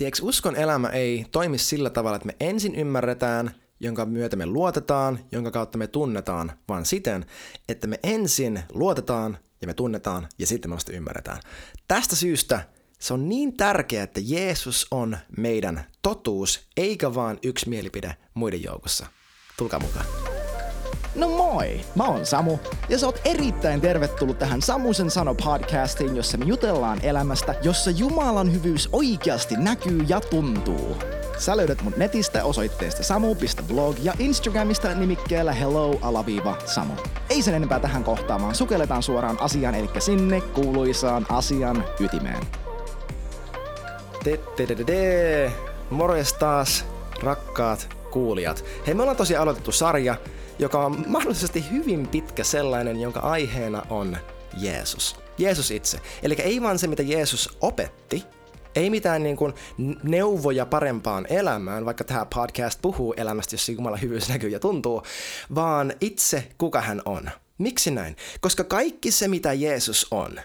Tiedätkö, uskon elämä ei toimi sillä tavalla, että me ensin ymmärretään, jonka myötä me luotetaan, jonka kautta me tunnetaan, vaan siten, että me ensin luotetaan ja me tunnetaan ja sitten me vasta ymmärretään. Tästä syystä se on niin tärkeää, että Jeesus on meidän totuus, eikä vaan yksi mielipide muiden joukossa. Tulkaa mukaan. No moi, mä oon Samu ja sä oot erittäin tervetullut tähän Samusen sano podcastiin, jossa me jutellaan elämästä, jossa Jumalan hyvyys oikeasti näkyy ja tuntuu. Sä löydät mut netistä osoitteesta samu.blog ja Instagramista nimikkeellä hello-samu. Ei sen enempää tähän kohtaamaan, sukelletaan suoraan asiaan, eli sinne kuuluisaan asian ytimeen. Morjes taas, rakkaat kuulijat. Hei, me ollaan tosiaan aloitettu sarja, joka on mahdollisesti hyvin pitkä sellainen, jonka aiheena on Jeesus. Jeesus itse. Eli ei vaan se, mitä Jeesus opetti, ei mitään niin kuin neuvoja parempaan elämään, vaikka tämä podcast puhuu elämästä, jossa Jumala hyvyys näkyy ja tuntuu, vaan itse kuka hän on. Miksi näin? Koska kaikki se, mitä Jeesus on,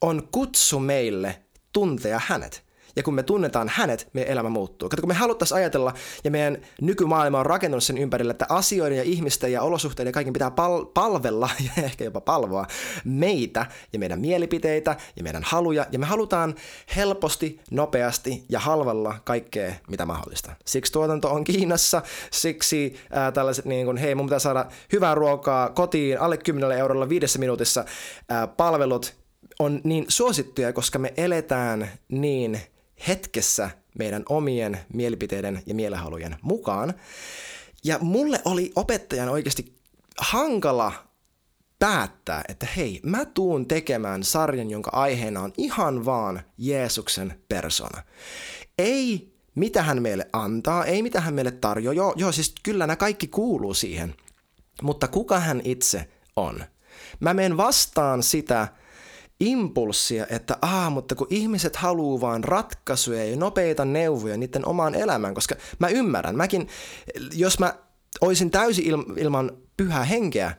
on kutsu meille tuntea hänet. Ja kun me tunnetaan hänet, meidän elämä muuttuu. Kato, kun me haluttaisiin ajatella, ja meidän nykymaailma on rakentunut sen ympärille, että asioiden ja ihmisten ja olosuhteiden ja kaiken pitää pal- palvella ja ehkä jopa palvoa meitä ja meidän mielipiteitä ja meidän haluja. Ja me halutaan helposti, nopeasti ja halvalla kaikkea, mitä mahdollista. Siksi tuotanto on Kiinassa, siksi ää, tällaiset niin kuin, hei, mun pitää saada hyvää ruokaa kotiin alle 10 eurolla viidessä minuutissa ää, palvelut on niin suosittuja, koska me eletään niin hetkessä meidän omien mielipiteiden ja mielehalujen mukaan. Ja mulle oli opettajan oikeasti hankala päättää, että hei, mä tuun tekemään sarjan, jonka aiheena on ihan vaan Jeesuksen persona. Ei mitä hän meille antaa, ei mitä hän meille tarjoaa. Joo, joo, siis kyllä nämä kaikki kuuluu siihen. Mutta kuka hän itse on? Mä menen vastaan sitä, impulssia, että aa, mutta kun ihmiset haluaa vaan ratkaisuja ja nopeita neuvoja niiden omaan elämään, koska mä ymmärrän, mäkin, jos mä olisin täysin ilman pyhää henkeä,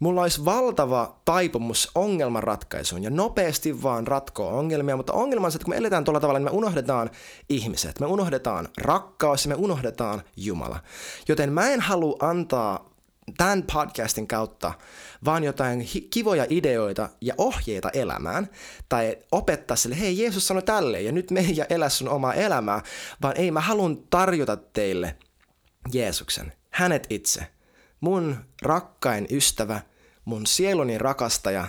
mulla olisi valtava taipumus ongelmanratkaisuun ja nopeasti vaan ratkoa ongelmia, mutta ongelma on se, että kun me eletään tuolla tavalla, niin me unohdetaan ihmiset, me unohdetaan rakkaus ja me unohdetaan Jumala. Joten mä en halua antaa tämän podcastin kautta vaan jotain kivoja ideoita ja ohjeita elämään, tai opettaa sille, hei Jeesus sanoi tälleen, ja nyt me ja elä sun omaa elämää, vaan ei, mä haluan tarjota teille Jeesuksen, hänet itse, mun rakkain ystävä, mun sieluni rakastaja,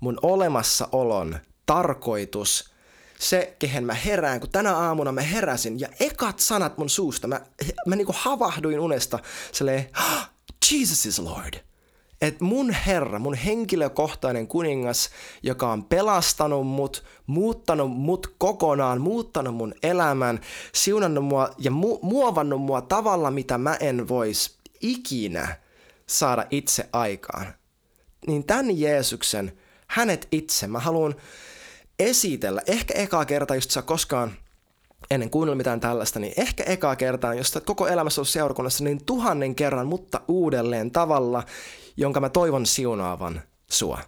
mun olemassaolon tarkoitus, se, kehen mä herään, kun tänä aamuna mä heräsin ja ekat sanat mun suusta, mä, mä niinku havahduin unesta, silleen, Jesus is Lord. Et mun Herra, mun henkilökohtainen kuningas, joka on pelastanut mut, muuttanut mut kokonaan, muuttanut mun elämän, siunannut mua ja mu- muovannut mua tavalla, mitä mä en vois ikinä saada itse aikaan. Niin tämän Jeesuksen, hänet itse, mä haluan esitellä, ehkä ekaa kertaa, just sä koskaan ennen kuunnella mitään tällaista, niin ehkä ekaa kertaa, jos sä koko elämässä ollut seurakunnassa, niin tuhannen kerran, mutta uudelleen tavalla, jonka mä toivon siunaavan sua.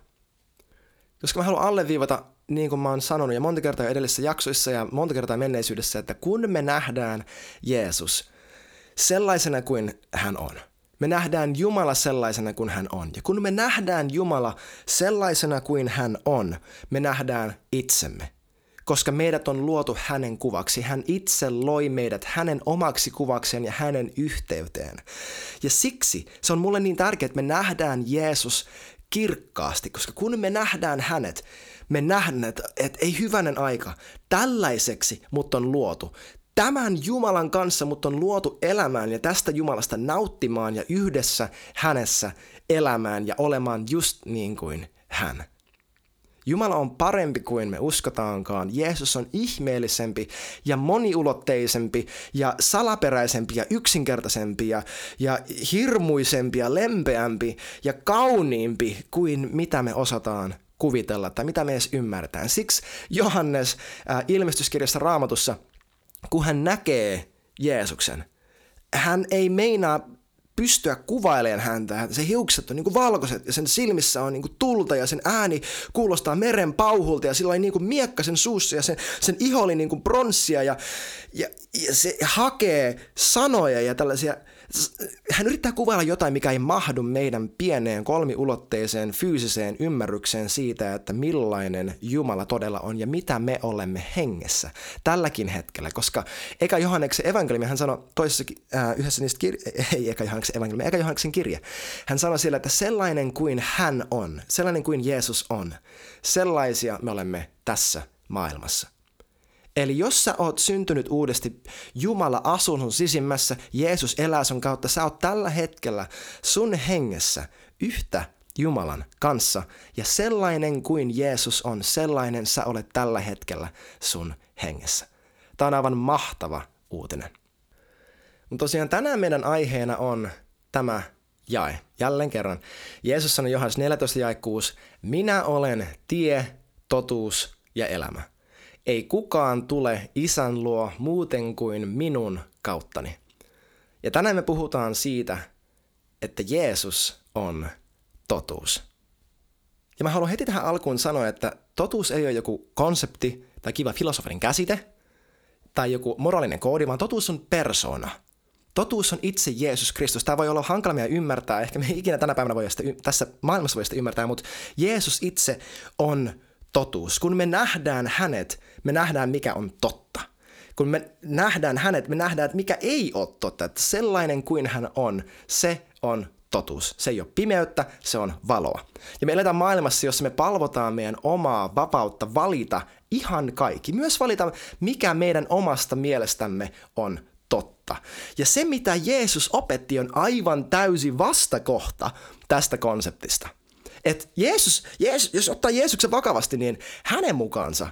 Koska mä haluan alleviivata, niin kuin mä oon sanonut ja monta kertaa edellisissä jaksoissa ja monta kertaa menneisyydessä, että kun me nähdään Jeesus sellaisena kuin hän on, me nähdään Jumala sellaisena kuin hän on. Ja kun me nähdään Jumala sellaisena kuin hän on, me nähdään itsemme koska meidät on luotu hänen kuvaksi. Hän itse loi meidät hänen omaksi kuvakseen ja hänen yhteyteen. Ja siksi se on mulle niin tärkeää, että me nähdään Jeesus kirkkaasti, koska kun me nähdään hänet, me nähdään, että, että ei hyvänen aika, tällaiseksi mut on luotu. Tämän Jumalan kanssa mut on luotu elämään ja tästä Jumalasta nauttimaan ja yhdessä hänessä elämään ja olemaan just niin kuin hän. Jumala on parempi kuin me uskotaankaan. Jeesus on ihmeellisempi ja moniulotteisempi ja salaperäisempi ja yksinkertaisempi ja, ja hirmuisempi ja lempeämpi ja kauniimpi kuin mitä me osataan kuvitella tai mitä me edes ymmärretään. Siksi Johannes äh, ilmestyskirjassa raamatussa, kun hän näkee Jeesuksen, hän ei meinaa pystyä kuvailemaan häntä. Se hiukset on niin kuin valkoiset ja sen silmissä on niin kuin tulta ja sen ääni kuulostaa meren pauhulta ja sillä on niin kuin miekka sen suussa ja sen, sen iho oli niin kuin pronssia ja, ja, ja se hakee sanoja ja tällaisia – hän yrittää kuvailla jotain, mikä ei mahdu meidän pieneen kolmiulotteiseen fyysiseen ymmärrykseen siitä, että millainen Jumala todella on ja mitä me olemme hengessä tälläkin hetkellä. Koska Eka Johanneksen evankeliumi, hän sanoi toisessa, äh, yhdessä niistä kir- ei Eka Johanneksen evankeliumi, Eka Johanneksen kirje. Hän sanoi siellä, että sellainen kuin hän on, sellainen kuin Jeesus on, sellaisia me olemme tässä maailmassa. Eli jos sä oot syntynyt uudesti, Jumala asuu sun sisimmässä, Jeesus elää sun kautta, sä oot tällä hetkellä sun hengessä yhtä Jumalan kanssa. Ja sellainen kuin Jeesus on, sellainen sä olet tällä hetkellä sun hengessä. Tämä on aivan mahtava uutinen. Mutta tosiaan tänään meidän aiheena on tämä jae. Jälleen kerran. Jeesus sanoi Johannes 14 jae 6, Minä olen tie, totuus ja elämä. Ei kukaan tule isän luo muuten kuin minun kauttani. Ja tänään me puhutaan siitä, että Jeesus on totuus. Ja mä haluan heti tähän alkuun sanoa, että totuus ei ole joku konsepti tai kiva filosofinen käsite tai joku moraalinen koodi, vaan totuus on persona. Totuus on itse Jeesus Kristus. Tämä voi olla hankala meidän ymmärtää, ehkä me ei ikinä tänä päivänä voi sitä, tässä maailmassa voi sitä ymmärtää, mutta Jeesus itse on totuus. Kun me nähdään hänet, me nähdään mikä on totta. Kun me nähdään hänet, me nähdään, että mikä ei ole totta. Että sellainen kuin hän on, se on totuus. Se ei ole pimeyttä, se on valoa. Ja me eletään maailmassa, jossa me palvotaan meidän omaa vapautta valita ihan kaikki. Myös valita, mikä meidän omasta mielestämme on totta. Ja se, mitä Jeesus opetti, on aivan täysi vastakohta tästä konseptista. Että Jeesus, Jeesus, jos ottaa Jeesuksen vakavasti, niin hänen mukaansa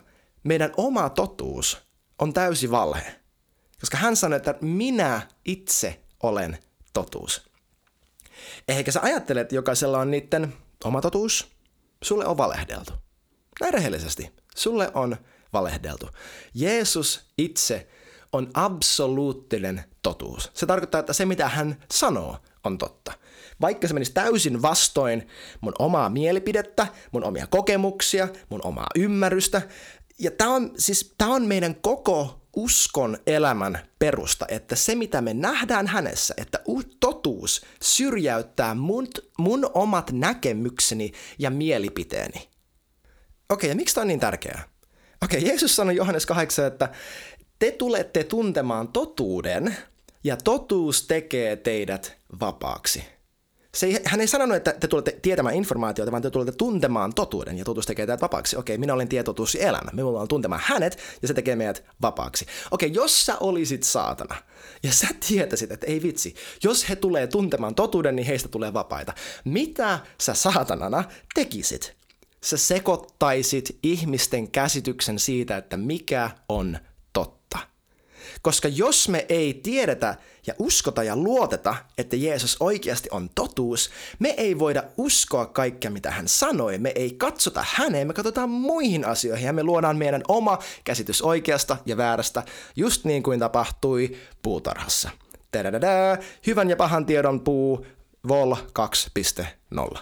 meidän oma totuus on täysi valhe. Koska hän sanoi, että minä itse olen totuus. Ehkä sä ajattelet, että jokaisella on niiden oma totuus. Sulle on valehdeltu. Näin rehellisesti. Sulle on valehdeltu. Jeesus itse on absoluuttinen totuus. Se tarkoittaa, että se mitä hän sanoo on totta. Vaikka se menisi täysin vastoin mun omaa mielipidettä, mun omia kokemuksia, mun omaa ymmärrystä. Ja tämä on, siis, on meidän koko uskon elämän perusta, että se mitä me nähdään hänessä, että totuus syrjäyttää mun, mun omat näkemykseni ja mielipiteeni. Okei, ja miksi tämä on niin tärkeää? Okei, Jeesus sanoi Johannes 8, että te tulette tuntemaan totuuden ja totuus tekee teidät vapaaksi. Se ei, hän ei sanonut, että te tulette tietämään informaatiota, vaan te tulette tuntemaan totuuden ja totuus tekee teidät vapaaksi. Okei, minä olen tietotuus elämä. Me ollaan tuntemaan hänet ja se tekee meidät vapaaksi. Okei, jos sä olisit saatana ja sä tietäisit, että ei vitsi, jos he tulee tuntemaan totuuden, niin heistä tulee vapaita. Mitä sä saatanana tekisit? Sä sekoittaisit ihmisten käsityksen siitä, että mikä on koska jos me ei tiedetä ja uskota ja luoteta, että Jeesus oikeasti on totuus, me ei voida uskoa kaikkea, mitä hän sanoi. Me ei katsota häneen, me katsotaan muihin asioihin ja me luodaan meidän oma käsitys oikeasta ja väärästä, just niin kuin tapahtui puutarhassa. Tadadada, hyvän ja pahan tiedon puu, vol 2.0.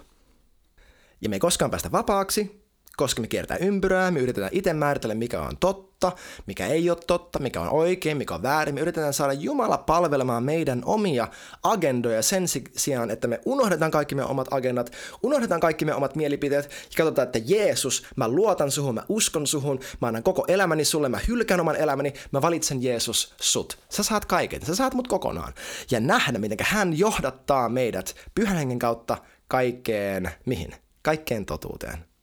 Ja me ei koskaan päästä vapaaksi, koska me kiertää ympyrää, me yritetään itse määritellä, mikä on totta, mikä ei ole totta, mikä on oikein, mikä on väärin. Me yritetään saada Jumala palvelemaan meidän omia agendoja sen sijaan, että me unohdetaan kaikki meidän omat agendat, unohdetaan kaikki meidän omat mielipiteet ja katsotaan, että Jeesus, mä luotan suhun, mä uskon suhun, mä annan koko elämäni sulle, mä hylkään oman elämäni, mä valitsen Jeesus sut. Sä saat kaiken, sä saat mut kokonaan. Ja nähdä, miten hän johdattaa meidät pyhän hengen kautta kaikkeen, mihin? Kaikkeen totuuteen.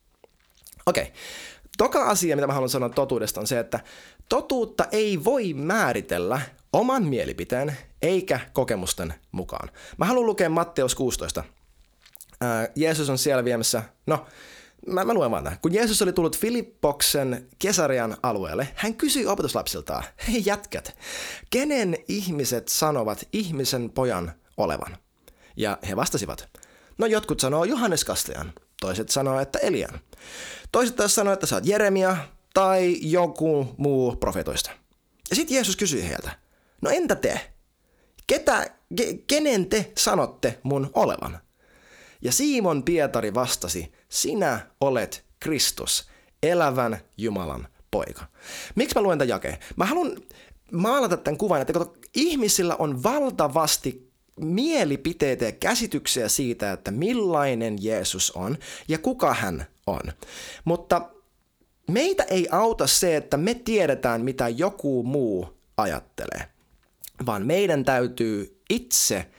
Okei. Okay. Toka asia, mitä mä haluan sanoa totuudesta, on se, että totuutta ei voi määritellä oman mielipiteen eikä kokemusten mukaan. Mä haluan lukea Matteus 16. Jeesus on siellä viemässä, no, mä, mä luen vaan tämän. Kun Jeesus oli tullut Filippoksen Kesarian alueelle, hän kysyi opetuslapsiltaan, hei jätkät, kenen ihmiset sanovat ihmisen pojan olevan? Ja he vastasivat, no jotkut sanoo Johannes Kastajan, toiset sanoo, että Elian. Toiset taas sanoo, että sä oot Jeremia tai joku muu profetoista. Ja sitten Jeesus kysyi heiltä, no entä te? ketä, ke, kenen te sanotte mun olevan? Ja Simon Pietari vastasi, sinä olet Kristus, elävän Jumalan poika. Miksi mä luen tämän jakeen? Mä haluan maalata tämän kuvan, että kato, ihmisillä on valtavasti mielipiteitä ja käsityksiä siitä, että millainen Jeesus on ja kuka hän on. Mutta meitä ei auta se, että me tiedetään, mitä joku muu ajattelee, vaan meidän täytyy itse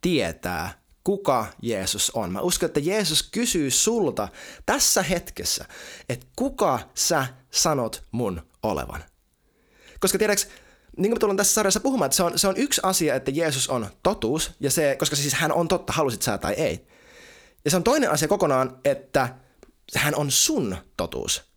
tietää, kuka Jeesus on. Mä uskon, että Jeesus kysyy sulta tässä hetkessä, että kuka sä sanot mun olevan. Koska tiedäks, niin kuin tullaan tässä sarjassa puhumaan, että se on, se on yksi asia, että Jeesus on totuus, ja se, koska siis hän on totta, halusit sä tai ei. Ja se on toinen asia kokonaan, että hän on sun totuus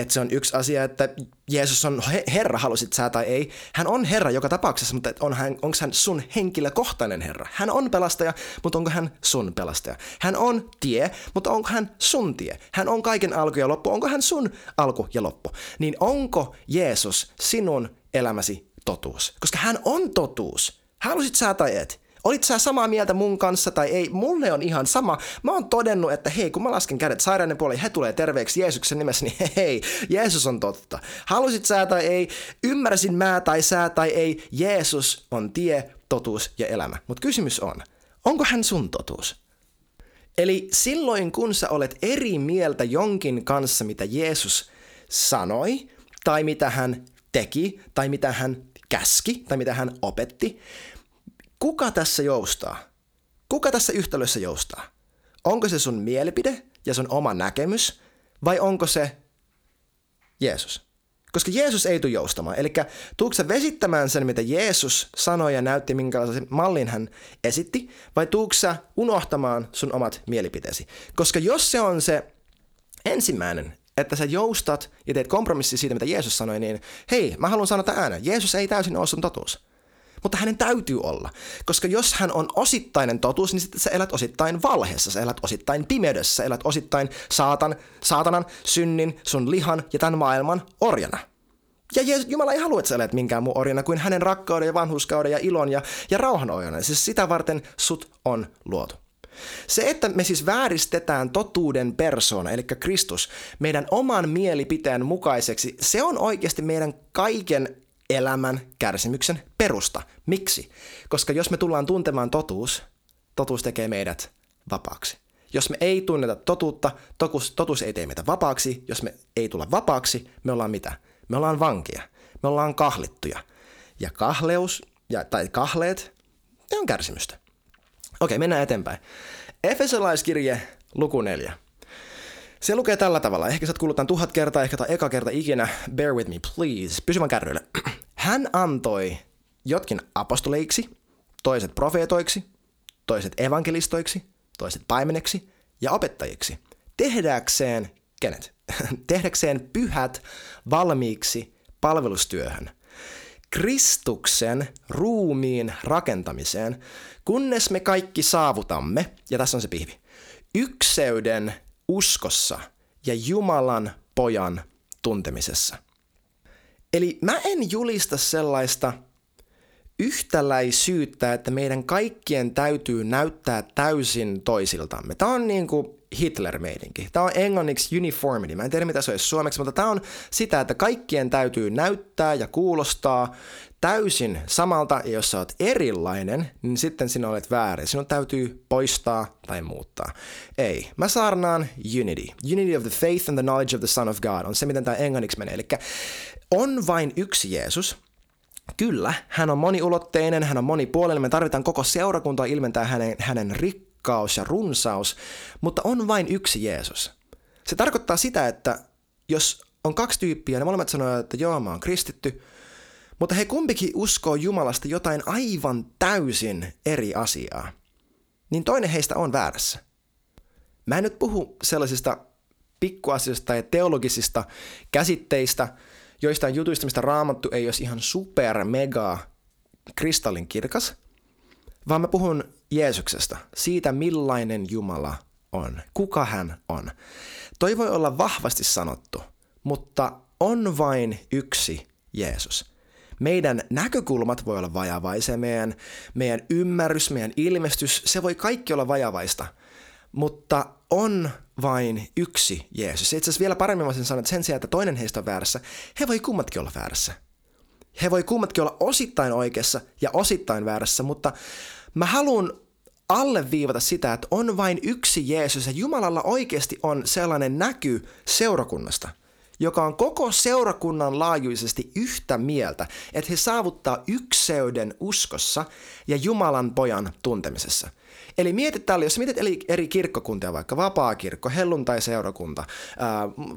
että se on yksi asia, että Jeesus on Herra, halusit sä tai ei. Hän on Herra joka tapauksessa, mutta on hän, onko hän sun henkilökohtainen Herra? Hän on pelastaja, mutta onko hän sun pelastaja? Hän on tie, mutta onko hän sun tie? Hän on kaiken alku ja loppu, onko hän sun alku ja loppu? Niin onko Jeesus sinun elämäsi totuus? Koska hän on totuus. Halusit sä tai et? Olit sä samaa mieltä mun kanssa tai ei? Mulle on ihan sama. Mä oon todennut, että hei, kun mä lasken kädet sairaiden puolelle, he tulee terveeksi Jeesuksen nimessä, niin hei, Jeesus on totta. Halusit sä tai ei, ymmärsin mä tai sä tai ei, Jeesus on tie, totuus ja elämä. Mutta kysymys on, onko hän sun totuus? Eli silloin kun sä olet eri mieltä jonkin kanssa, mitä Jeesus sanoi, tai mitä hän teki, tai mitä hän käski, tai mitä hän opetti, Kuka tässä joustaa? Kuka tässä yhtälössä joustaa? Onko se sun mielipide ja sun oma näkemys vai onko se Jeesus? Koska Jeesus ei tule joustamaan. Eli tuutko sä vesittämään sen, mitä Jeesus sanoi ja näytti, minkälaisen mallin hän esitti, vai tuutko sä unohtamaan sun omat mielipiteesi? Koska jos se on se ensimmäinen, että sä joustat ja teet kompromissi siitä, mitä Jeesus sanoi, niin hei, mä haluan sanoa tämän äänen. Jeesus ei täysin ole sun totuus. Mutta hänen täytyy olla, koska jos hän on osittainen totuus, niin sitten sä elät osittain valheessa, sä elät osittain pimeydessä, sä elät osittain saatan, saatanan, synnin, sun lihan ja tämän maailman orjana. Ja Jumala ei halua, että sä elät minkään muu orjana kuin hänen rakkauden ja vanhuskauden ja ilon ja, ja rauhan orjana. Siis sitä varten sut on luotu. Se, että me siis vääristetään totuuden persoona, eli Kristus, meidän oman mielipiteen mukaiseksi, se on oikeasti meidän kaiken elämän kärsimyksen perusta. Miksi? Koska jos me tullaan tuntemaan totuus, totuus tekee meidät vapaaksi. Jos me ei tunneta totuutta, totuus, totuus ei tee meitä vapaaksi. Jos me ei tulla vapaaksi, me ollaan mitä? Me ollaan vankia. Me ollaan kahlittuja. Ja kahleus, ja, tai kahleet, ne on kärsimystä. Okei, mennään eteenpäin. Efesolaiskirje, luku 4. Se lukee tällä tavalla. Ehkä sä oot kuullut tämän tuhat kertaa, ehkä tai eka kerta ikinä. Bear with me, please. Pysymään kärryillä. Hän antoi jotkin apostoleiksi, toiset profeetoiksi, toiset evankelistoiksi, toiset paimeneksi ja opettajiksi. Tehdäkseen, kenet? Tehdäkseen pyhät valmiiksi palvelustyöhön. Kristuksen ruumiin rakentamiseen, kunnes me kaikki saavutamme, ja tässä on se pihvi, ykseyden uskossa ja Jumalan pojan tuntemisessa. Eli mä en julista sellaista yhtäläisyyttä, että meidän kaikkien täytyy näyttää täysin toisiltamme. Tämä on niin kuin Hitler-meidinki. Tämä on englanniksi uniformity. Mä en tiedä mitä se olisi suomeksi, mutta tämä on sitä, että kaikkien täytyy näyttää ja kuulostaa täysin samalta, ja jos sä oot erilainen, niin sitten sinä olet väärin. Sinun täytyy poistaa tai muuttaa. Ei. Mä saarnaan unity. Unity of the faith and the knowledge of the Son of God on se, miten tämä englanniksi menee. Eli on vain yksi Jeesus, Kyllä, hän on moniulotteinen, hän on monipuolinen, me tarvitaan koko seurakuntaa ilmentää hänen, hänen rikkaus ja runsaus, mutta on vain yksi Jeesus. Se tarkoittaa sitä, että jos on kaksi tyyppiä, ne molemmat sanoo, että joo, mä oon kristitty, mutta he kumpikin uskoo Jumalasta jotain aivan täysin eri asiaa, niin toinen heistä on väärässä. Mä en nyt puhu sellaisista pikkuasioista ja teologisista käsitteistä, joistain jutuista, mistä raamattu ei olisi ihan super mega kristallin kirkas, vaan mä puhun Jeesuksesta, siitä millainen Jumala on, kuka hän on. Toi voi olla vahvasti sanottu, mutta on vain yksi Jeesus. Meidän näkökulmat voi olla vajavaisia, meidän, meidän ymmärrys, meidän ilmestys, se voi kaikki olla vajavaista. Mutta on vain yksi Jeesus. Itse asiassa vielä paremmin voisin sanoa, että sen sijaan, että toinen heistä on väärässä, he voi kummatkin olla väärässä. He voi kummatkin olla osittain oikeassa ja osittain väärässä, mutta mä haluan alleviivata sitä, että on vain yksi Jeesus ja Jumalalla oikeasti on sellainen näky seurakunnasta, joka on koko seurakunnan laajuisesti yhtä mieltä, että he saavuttaa ykseyden uskossa ja Jumalan pojan tuntemisessa. Eli mietit täällä, jos mietit eri kirkkokuntia, vaikka vapaa-kirkko, helluntai-seurakunta,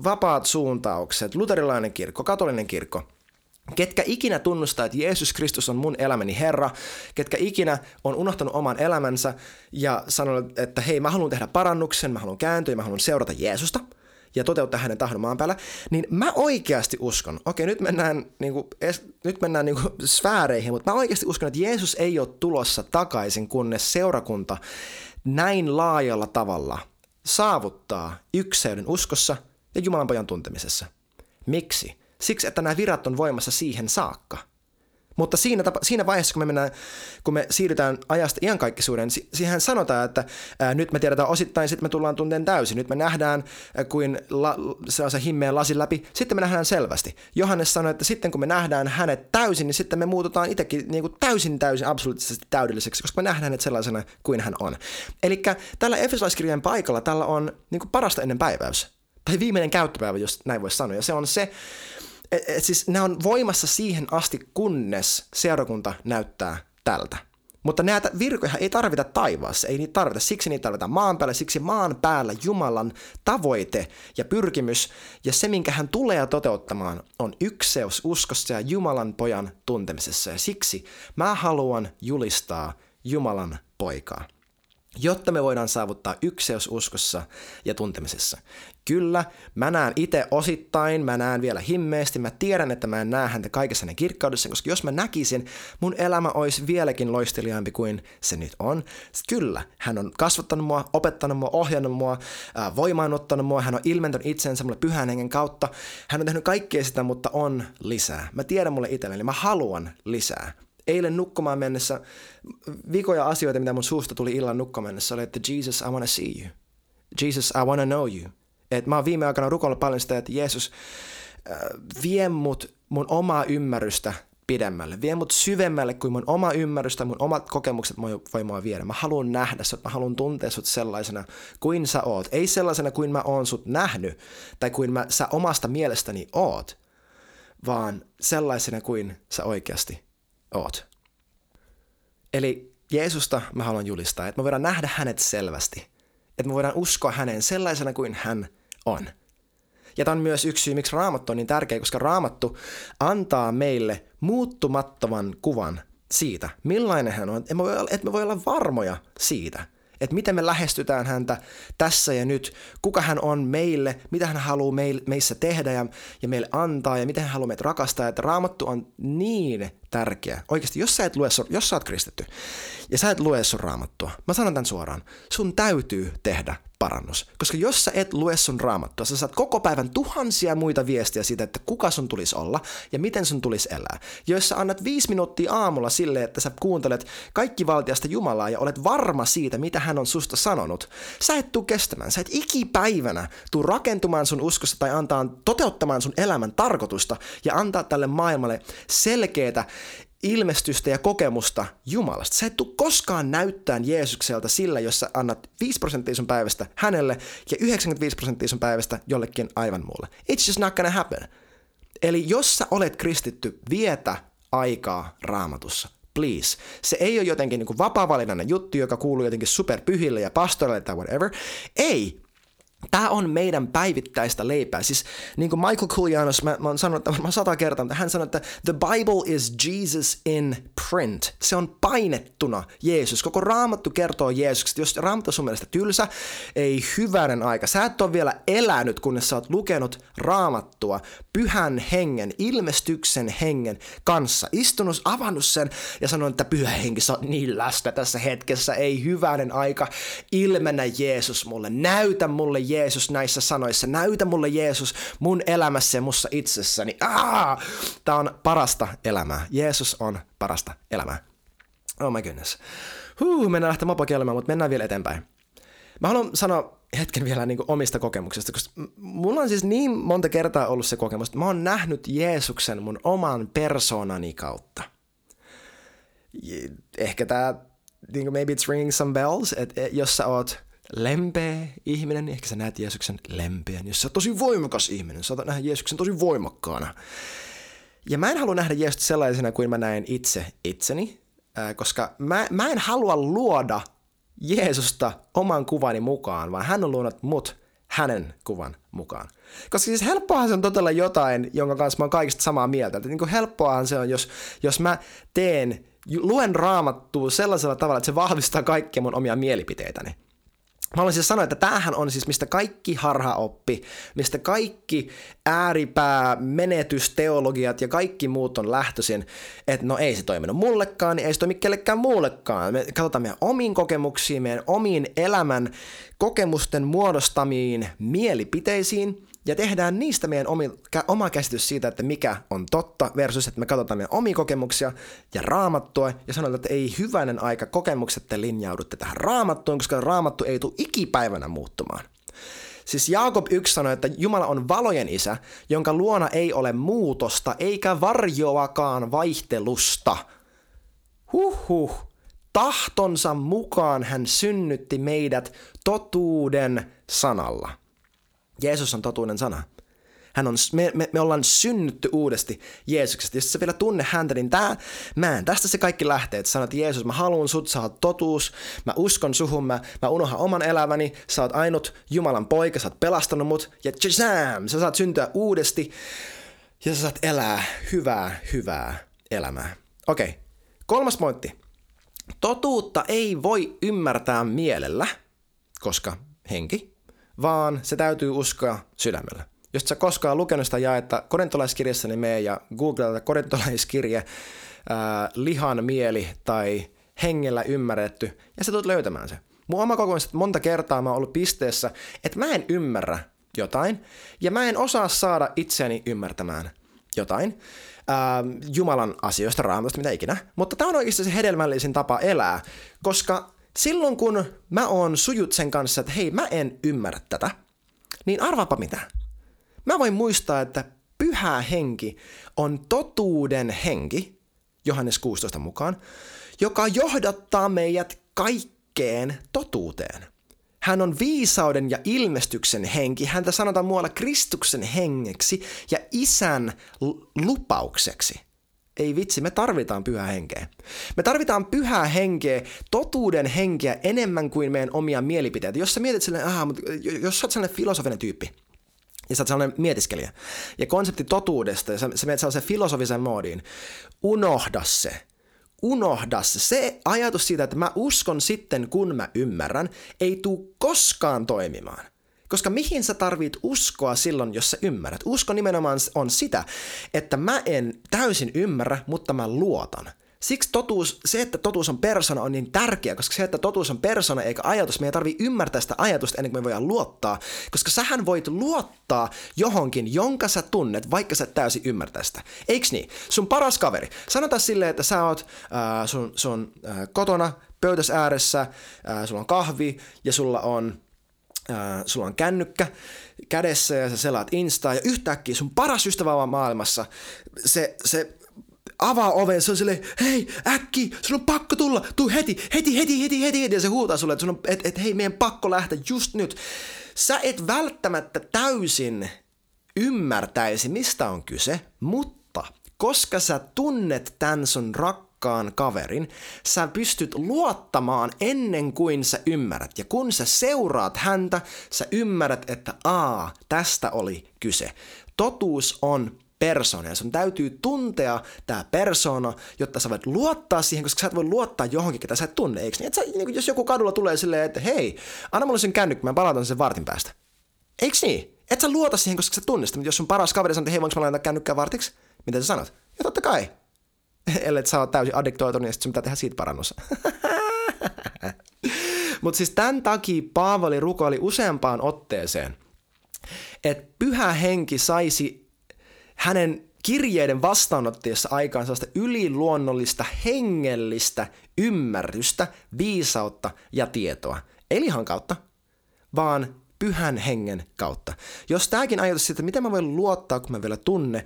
vapaat suuntaukset, luterilainen kirkko, katolinen kirkko – ketkä ikinä tunnustaa, että Jeesus Kristus on mun elämäni Herra, ketkä ikinä on unohtanut oman elämänsä ja sanonut, että hei, mä haluan tehdä parannuksen, mä haluan kääntyä, mä haluan seurata Jeesusta ja toteuttaa hänen tahdon maan päällä, niin mä oikeasti uskon, okei nyt mennään, niin kuin, nyt mennään niin kuin sfääreihin, mutta mä oikeasti uskon, että Jeesus ei ole tulossa takaisin, kunnes seurakunta näin laajalla tavalla saavuttaa ykseyden uskossa ja Jumalan pojan tuntemisessa. Miksi? Siksi, että nämä virat on voimassa siihen saakka. Mutta siinä, tapa, siinä vaiheessa, kun me, mennään, kun me siirrytään ajasta iankaikkisuuden, siihen sanotaan, että ää, nyt me tiedetään osittain, sitten me tullaan tunteen täysin. Nyt me nähdään ää, kuin la, se himmeen lasin läpi, sitten me nähdään selvästi. Johannes sanoi, että sitten kun me nähdään hänet täysin, niin sitten me muututaan itsekin niin kuin täysin täysin absoluuttisesti täydelliseksi, koska me nähdään hänet sellaisena kuin hän on. Eli tällä Efesolaiskirjan paikalla tällä on niin kuin parasta ennen päiväys. Tai viimeinen käyttöpäivä, jos näin voisi sanoa. Ja se on se, et, et siis nämä on voimassa siihen asti, kunnes seurakunta näyttää tältä. Mutta näitä virkoja ei tarvita taivaassa, ei niitä tarvita. Siksi niitä tarvitaan maan päällä, siksi maan päällä Jumalan tavoite ja pyrkimys ja se, minkä hän tulee toteuttamaan, on ykseys uskossa ja Jumalan pojan tuntemisessa. Ja siksi mä haluan julistaa Jumalan poikaa jotta me voidaan saavuttaa ykseys uskossa ja tuntemisessa. Kyllä, mä näen itse osittain, mä näen vielä himmeesti, mä tiedän, että mä en näe häntä kaikessa hänen kirkkaudessa, koska jos mä näkisin, mun elämä olisi vieläkin loisteliaampi kuin se nyt on. Kyllä, hän on kasvattanut mua, opettanut mua, ohjannut mua, voimaanottanut mua, hän on ilmentänyt itsensä mulle pyhän hengen kautta. Hän on tehnyt kaikkea sitä, mutta on lisää. Mä tiedän mulle itselleni, mä haluan lisää eilen nukkumaan mennessä, vikoja asioita, mitä mun suusta tuli illan nukkumaan mennessä, oli, että Jesus, I wanna see you. Jesus, I wanna know you. Et mä oon viime aikana rukoillut paljon sitä, että Jeesus, äh, vie mut mun omaa ymmärrystä pidemmälle. Vie mut syvemmälle kuin mun oma ymmärrystä, mun omat kokemukset voi mua viedä. Mä haluan nähdä sut, mä haluan tuntea sut sellaisena kuin sä oot. Ei sellaisena kuin mä oon sut nähnyt tai kuin mä, sä omasta mielestäni oot, vaan sellaisena kuin sä oikeasti oot. Eli Jeesusta mä haluan julistaa, että me voidaan nähdä hänet selvästi. Että me voidaan uskoa häneen sellaisena kuin hän on. Ja tämä on myös yksi syy, miksi raamattu on niin tärkeä, koska raamattu antaa meille muuttumattoman kuvan siitä, millainen hän on, että me voi olla varmoja siitä – että miten me lähestytään häntä tässä ja nyt, kuka hän on meille, mitä hän haluaa meissä tehdä ja, ja meille antaa ja miten hän haluaa meitä rakastaa, että raamattu on niin tärkeä. Oikeasti, jos sä, et lue, jos sä oot kristitty ja sä et lue sun raamattua, mä sanon tämän suoraan, sun täytyy tehdä parannus. Koska jos sä et lue sun raamattua, sä saat koko päivän tuhansia muita viestiä siitä, että kuka sun tulisi olla ja miten sun tulisi elää. Ja jos sä annat viisi minuuttia aamulla sille, että sä kuuntelet kaikki valtiasta Jumalaa ja olet varma siitä, mitä hän on susta sanonut, sä et tuu kestämään. Sä et ikipäivänä tuu rakentumaan sun uskossa tai antaa toteuttamaan sun elämän tarkoitusta ja antaa tälle maailmalle selkeätä ilmestystä ja kokemusta Jumalasta. Sä et tule koskaan näyttää Jeesukselta sillä, jos sä annat 5 prosenttia sun päivästä hänelle ja 95 prosenttia sun päivästä jollekin aivan muulle. It's just not gonna happen. Eli jos sä olet kristitty, vietä aikaa raamatussa. Please. Se ei ole jotenkin niin vapaa juttu, joka kuuluu jotenkin superpyhille ja pastoreille tai whatever. Ei, Tämä on meidän päivittäistä leipää. Siis niin kuin Michael Koulianos, mä, mä oon sanonut mä sata kertaa, mutta hän sanoi, että the Bible is Jesus in print. Se on painettuna Jeesus. Koko raamattu kertoo Jeesuksesta. Jos raamattu on sun mielestä tylsä, ei hyvänen aika. Sä et ole vielä elänyt, kunnes sä oot lukenut raamattua pyhän hengen, ilmestyksen hengen kanssa. Istunut, avannut sen ja sanonut, että pyhä henki, sä oot niin läsnä tässä hetkessä. Ei hyvänen aika. Ilmennä Jeesus mulle. Näytä mulle Jeesus näissä sanoissa, näytä mulle Jeesus mun elämässä ja mussa itsessäni. Aa! Tää on parasta elämää. Jeesus on parasta elämää. Oh my goodness. Huh, mennään lähteä mopokelmaan, mutta mennään vielä eteenpäin. Mä haluan sanoa hetken vielä niin omista kokemuksista, koska mulla on siis niin monta kertaa ollut se kokemus, että mä oon nähnyt Jeesuksen mun oman persoonani kautta. Ehkä tää, niin maybe it's ringing some bells, että jos sä oot lempeä ihminen, niin ehkä sä näet Jeesuksen lempeän. Jos sä oot tosi voimakas ihminen, sä nähdä Jeesuksen tosi voimakkaana. Ja mä en halua nähdä Jeesusta sellaisena kuin mä näen itse itseni, koska mä, mä en halua luoda Jeesusta oman kuvani mukaan, vaan hän on luonut mut hänen kuvan mukaan. Koska siis helppoahan se on totella jotain, jonka kanssa mä oon kaikista samaa mieltä. Että niin kuin helppoahan se on, jos, jos mä teen, luen raamattua sellaisella tavalla, että se vahvistaa kaikkia mun omia mielipiteitäni. Mä haluaisin siis sanoa, että tämähän on siis mistä kaikki harhaoppi, mistä kaikki ääripää, menetysteologiat ja kaikki muut on lähtöisin, että no ei se toiminut mullekaan, niin ei se toimi kellekään muullekaan. Me katsotaan meidän omiin kokemuksiin, meidän omiin elämän kokemusten muodostamiin mielipiteisiin, ja tehdään niistä meidän omi, oma käsitys siitä, että mikä on totta versus, että me katsotaan meidän omia kokemuksia ja raamattua ja sanotaan, että ei hyvänen aika kokemukset te linjaudutte tähän raamattuun, koska raamattu ei tule ikipäivänä muuttumaan. Siis Jaakob 1 sanoi, että Jumala on valojen isä, jonka luona ei ole muutosta eikä varjoakaan vaihtelusta. Huhhuh. Tahtonsa mukaan hän synnytti meidät totuuden sanalla. Jeesus on totuuden sana. Hän on, me, me, me ollaan synnytty uudesti Jeesuksesta. Jos sä vielä tunne häntä, niin tää, mä en, tästä se kaikki lähtee. Että sanot, Jeesus, mä haluan sut, sä oot totuus, mä uskon suhun, mä, mä unohan oman elämäni, sä oot ainut Jumalan poika, sä oot pelastanut mut, ja tjazam, sä saat syntyä uudesti, ja sä saat elää hyvää, hyvää elämää. Okei, okay. kolmas pointti. Totuutta ei voi ymmärtää mielellä, koska henki vaan se täytyy uskoa sydämellä. Jos sä koskaan lukenut sitä jaetta korintolaiskirjassa, niin mene ja googleta korintolaiskirje, ää, lihan mieli tai hengellä ymmärretty, ja sä tulet löytämään se. Mun oma kokemus, että monta kertaa mä oon ollut pisteessä, että mä en ymmärrä jotain, ja mä en osaa saada itseäni ymmärtämään jotain. Ää, Jumalan asioista, raamatusta, mitä ikinä. Mutta tämä on oikeasti se hedelmällisin tapa elää, koska silloin kun mä oon sujut sen kanssa, että hei, mä en ymmärrä tätä, niin arvaapa mitä. Mä voin muistaa, että pyhä henki on totuuden henki, Johannes 16 mukaan, joka johdattaa meidät kaikkeen totuuteen. Hän on viisauden ja ilmestyksen henki. Häntä sanotaan muualla Kristuksen hengeksi ja isän lupaukseksi. Ei vitsi, me tarvitaan pyhää henkeä. Me tarvitaan pyhää henkeä, totuuden henkeä enemmän kuin meidän omia mielipiteitä. Jos sä mietit silleen, aha, mutta jos sä oot sellainen filosofinen tyyppi, ja sä oot sellainen mietiskelijä, ja konsepti totuudesta, ja sä, sä menet sellaisen filosofisen moodiin, unohda se. Unohda se. Se ajatus siitä, että mä uskon sitten, kun mä ymmärrän, ei tuu koskaan toimimaan. Koska mihin sä tarvit uskoa silloin, jos sä ymmärrät? Usko nimenomaan on sitä, että mä en täysin ymmärrä, mutta mä luotan. Siksi totuus, se, että totuus on persona on niin tärkeä, koska se, että totuus on persona eikä ajatus, me ei tarvii ymmärtää sitä ajatusta ennen kuin me voidaan luottaa, koska sähän voit luottaa johonkin, jonka sä tunnet, vaikka sä et täysin ymmärtää sitä. Eiks niin? Sun paras kaveri. Sanotaan silleen, että sä oot äh, sun, sun äh, kotona pöytäs ääressä, äh, sulla on kahvi ja sulla on sulla on kännykkä kädessä ja sä selaat Instaa ja yhtäkkiä sun paras ystävä maailmassa, se, se avaa oven, se on silleen, hei, äkki, sun on pakko tulla, tuu heti, heti, heti, heti, heti, heti, ja se huutaa sulle, että, et, et, hei, meidän pakko lähteä just nyt. Sä et välttämättä täysin ymmärtäisi, mistä on kyse, mutta koska sä tunnet tämän sun rakkauden, rakkaan kaverin, sä pystyt luottamaan ennen kuin sä ymmärrät. Ja kun sä seuraat häntä, sä ymmärrät, että aa, tästä oli kyse. Totuus on persona ja sun täytyy tuntea tämä persona, jotta sä voit luottaa siihen, koska sä et voi luottaa johonkin, ketä sä et tunne, eikö niin? Et sä, niin jos joku kadulla tulee silleen, että hei, anna mulle sen kännykkä, mä palautan sen vartin päästä. Eikö niin? Et sä luota siihen, koska sä tunnistat, mutta jos sun paras kaveri sanoo, että hei, voinko mä laittaa kännykkää vartiksi? Mitä sä sanot? Ja totta kai. Ellei sä oot täysin addiktoitunut, niin sitten sun pitää tehdä siitä parannus. Mutta siis tämän takia Paavali rukoili useampaan otteeseen, että pyhä henki saisi hänen kirjeiden vastaanottajassa aikaan sellaista yliluonnollista hengellistä ymmärrystä, viisautta ja tietoa. Ei lihan kautta, vaan pyhän hengen kautta. Jos tämäkin ajatus siitä, miten mä voin luottaa, kun mä vielä tunne,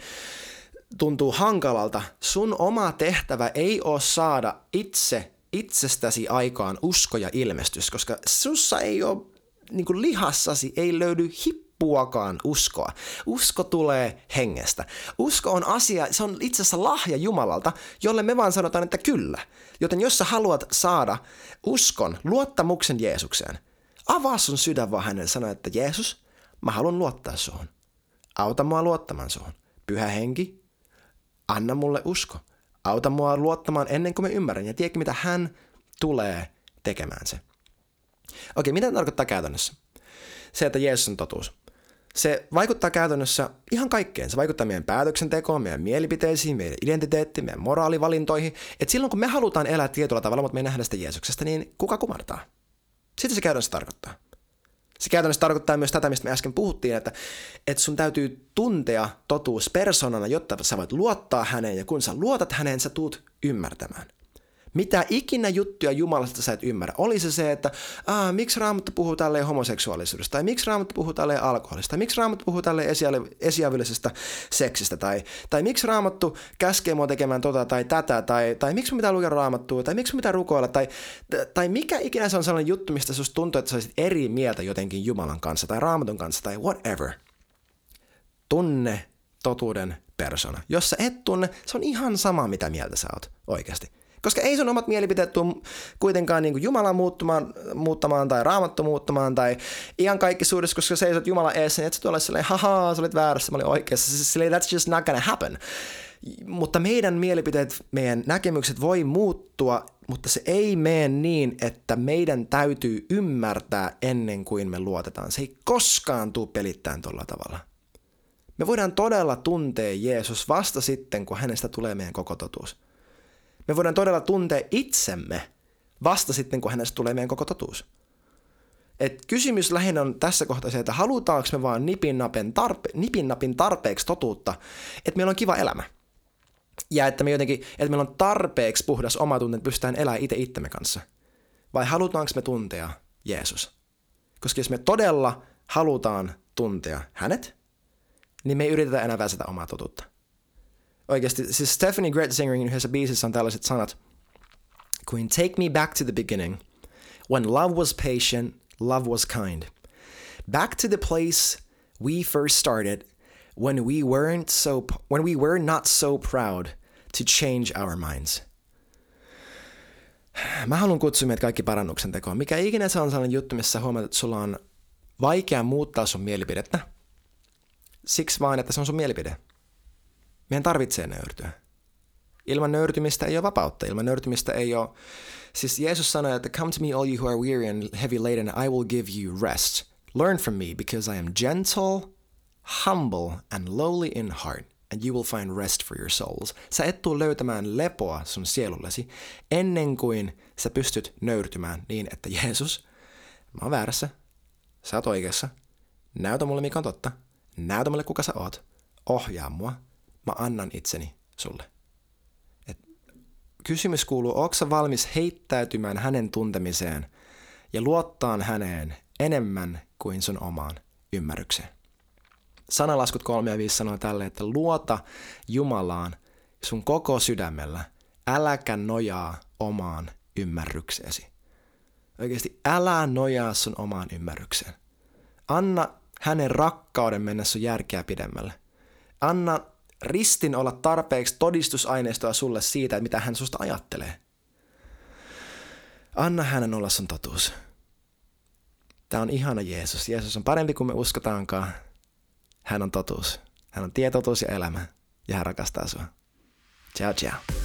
tuntuu hankalalta, sun oma tehtävä ei ole saada itse itsestäsi aikaan usko ja ilmestys, koska sussa ei ole, niin kuin lihassasi ei löydy hippuakaan uskoa. Usko tulee hengestä. Usko on asia, se on itse asiassa lahja Jumalalta, jolle me vaan sanotaan, että kyllä. Joten jos sä haluat saada uskon, luottamuksen Jeesukseen, avaa sun sydän vaan hänelle sanoa, että Jeesus, mä haluan luottaa suhun. Auta mua luottamaan suhun. Pyhä henki, anna mulle usko. Auta mua luottamaan ennen kuin mä ymmärrän ja tiedätkö mitä hän tulee tekemään se. Okei, mitä tarkoittaa käytännössä? Se, että Jeesus on totuus. Se vaikuttaa käytännössä ihan kaikkeen. Se vaikuttaa meidän päätöksentekoon, meidän mielipiteisiin, meidän identiteettiin, meidän moraalivalintoihin. Et silloin kun me halutaan elää tietyllä tavalla, mutta me ei nähdä sitä Jeesuksesta, niin kuka kumartaa? Sitä se käytännössä tarkoittaa. Se käytännössä tarkoittaa myös tätä, mistä me äsken puhuttiin, että, että sun täytyy tuntea totuus persoonana, jotta sä voit luottaa häneen, ja kun sä luotat häneen, sä tuut ymmärtämään mitä ikinä juttuja Jumalasta sä et ymmärrä. Oli se se, että Aa, miksi Raamattu puhuu tälleen homoseksuaalisuudesta, tai miksi Raamattu puhuu tälleen alkoholista, tai miksi Raamattu puhuu tälleen esiavillisesta seksistä, tai, tai miksi Raamattu käskee mua tekemään tota tai tätä, tai, tai miksi mä pitää lukea Raamattua, tai miksi mä pitää rukoilla, tai, tai mikä ikinä se on sellainen juttu, mistä susta tuntuu, että sä olisit eri mieltä jotenkin Jumalan kanssa, tai Raamatun kanssa, tai whatever. Tunne totuuden persona. Jos sä et tunne, se on ihan sama, mitä mieltä sä oot oikeasti. Koska ei sun omat mielipiteet tule kuitenkaan niin Jumala muuttumaan, muuttamaan tai raamattu muuttamaan tai ihan kaikki suudessa, koska seisot Jumala eessä, niin et sä tule silleen, haha, sä olit väärässä, mä olin oikeassa. Silleen, that's just not gonna happen. Mutta meidän mielipiteet, meidän näkemykset voi muuttua, mutta se ei mene niin, että meidän täytyy ymmärtää ennen kuin me luotetaan. Se ei koskaan tule pelittämään tuolla tavalla. Me voidaan todella tuntea Jeesus vasta sitten, kun hänestä tulee meidän koko totuus. Me voidaan todella tuntea itsemme vasta sitten, kun hänestä tulee meidän koko totuus. Et kysymys lähinnä on tässä kohtaa se, että halutaanko me vaan nipin, tarpe, nipin napin tarpeeksi totuutta, että meillä on kiva elämä. Ja että, me jotenkin, että meillä on tarpeeksi puhdas omatunne, että pystytään elämään itse itsemme kanssa. Vai halutaanko me tuntea Jeesus? Koska jos me todella halutaan tuntea hänet, niin me ei yritetä enää väsätä omaa totuutta. Oikeasti, siis Stephanie Gretzingerin yhdessä biisissä on tällaiset sanat, kuin take me back to the beginning, when love was patient, love was kind. Back to the place we first started, when we weren't so, when we were not so proud to change our minds. Mä haluan kutsua meidät kaikki parannuksen tekoon. Mikä ikinä se on sellainen juttu, missä huomaat, että sulla on vaikea muuttaa sun mielipidettä. Siksi vaan, että se on sun mielipide. Meidän tarvitsee nöyrtyä. Ilman nöyrtymistä ei ole vapautta, ilman nöyrtymistä ei ole... Siis Jeesus sanoi, että come to me all you who are weary and heavy laden, I will give you rest. Learn from me, because I am gentle, humble and lowly in heart, and you will find rest for your souls. Sä et tule löytämään lepoa sun sielullesi ennen kuin sä pystyt nöyrtymään niin, että Jeesus, mä oon väärässä, sä oot oikeassa, näytä mulle mikä on totta, näytä mulle kuka sä oot, ohjaa mua, mä annan itseni sulle. Et kysymys kuuluu, onko sä valmis heittäytymään hänen tuntemiseen ja luottaan häneen enemmän kuin sun omaan ymmärrykseen. Sanalaskut 3 ja 5 sanoo tälle, että luota Jumalaan sun koko sydämellä, äläkä nojaa omaan ymmärrykseesi. Oikeasti älä nojaa sun omaan ymmärrykseen. Anna hänen rakkauden mennä sun järkeä pidemmälle. Anna ristin olla tarpeeksi todistusaineistoa sulle siitä, mitä hän susta ajattelee. Anna hänen olla sun totuus. Tämä on ihana Jeesus. Jeesus on parempi kuin me uskotaankaan. Hän on totuus. Hän on tietotuus ja elämä. Ja hän rakastaa sua. Ciao, ciao.